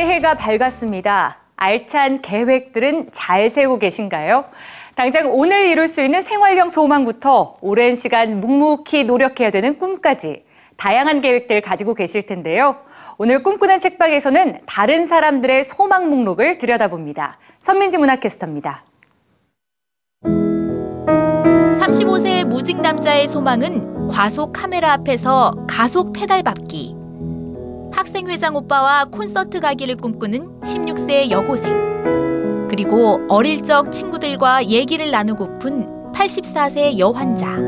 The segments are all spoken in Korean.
새해가 밝았습니다. 알찬 계획들은 잘 세우고 계신가요? 당장 오늘 이룰 수 있는 생활형 소망부터 오랜 시간 묵묵히 노력해야 되는 꿈까지 다양한 계획들 가지고 계실 텐데요. 오늘 꿈꾸는 책방에서는 다른 사람들의 소망 목록을 들여다봅니다. 선민지 문화캐스터입니다. 35세 무직 남자의 소망은 과속 카메라 앞에서 가속 페달 밟기. 학생회장 오빠와 콘서트 가기를 꿈꾸는 16세 여고생. 그리고 어릴 적 친구들과 얘기를 나누고픈 84세 여환자.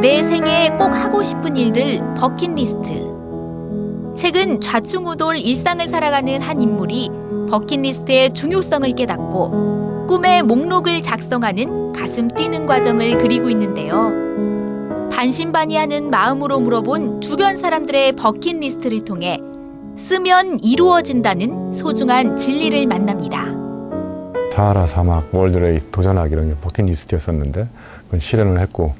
내 생에 꼭 하고 싶은 일들 버킷리스트. 최근 좌충우돌 일상을 살아가는 한 인물이 버킷리스트의 중요성을 깨닫고 꿈의 목록을 작성하는 가슴 뛰는 과정을 그리고 있는데요. 반신반의하는 마음으로 물어본 주변 사람들의 bucket list를 통해 쓰면 이루어진다는 소중한 진리를 만납니다. 사하라 사막 World Race 도전하기 이런 게 bucket list였었는데 그건 실현을 했고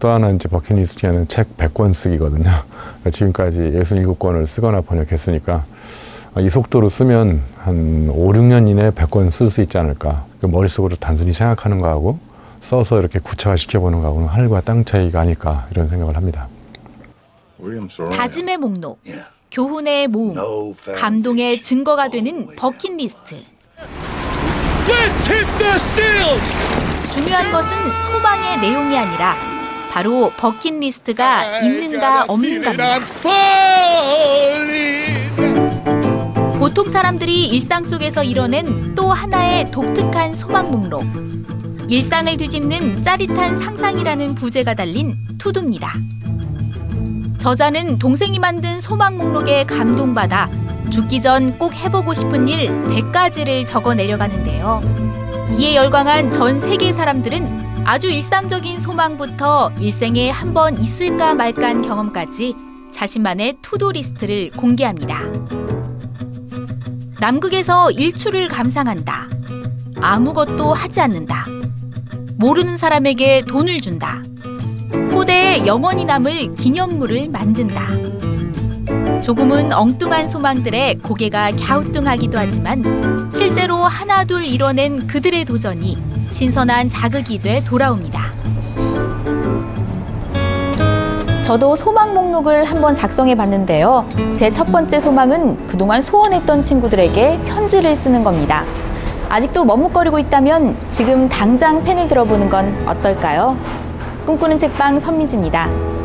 또 하나 이제 bucket list에는 책 100권 쓰기거든요. 그러니까 지금까지 67권을 쓰거나 번역했으니까 이 속도로 쓰면 한 5, 6년 이내에 100권 쓸 수 있지 않을까. 그 머릿속으로 단순히 생각하는 거하고 써서 이렇게 구체화시켜보는 거하고는 하늘과 땅 차이가 아닐까 이런 생각을 합니다. 다짐의 목록, 교훈의 모음, 감동의 증거가 되는 버킷리스트. 중요한 것은 소망의 내용이 아니라 바로 버킷리스트가 있는가 없는가입니다. 보통 사람들이 일상 속에서 이뤄낸 또 하나의 독특한 소망 목록. 일상을 뒤집는 짜릿한 상상이라는 부제가 달린 To Do입니다. 저자는 동생이 만든 소망 목록에 감동받아 죽기 전 꼭 해보고 싶은 일 100가지를 적어 내려가는데요. 이에 열광한 전 세계 사람들은 아주 일상적인 소망부터 일생에 한 번 있을까 말까한 경험까지 자신만의 to do list를 공개합니다. 남극에서 일출을 감상한다. 아무것도 하지 않는다. 모르는 사람에게 돈을 준다. 후대에 영원히 남을 기념물을 만든다. 조금은 엉뚱한 소망들에 고개가 갸우뚱하기도 하지만 실제로 하나둘 이뤄낸 그들의 도전이 신선한 자극이 돼 돌아옵니다. 저도 소망 목록을 한번 작성해 봤는데요. 제 첫 번째 소망은 그동안 소원했던 친구들에게 편지를 쓰는 겁니다. 아직도 머뭇거리고 있다면 지금 당장 펜을 들어보는 건 어떨까요? 꿈꾸는 책방 선미지입니다.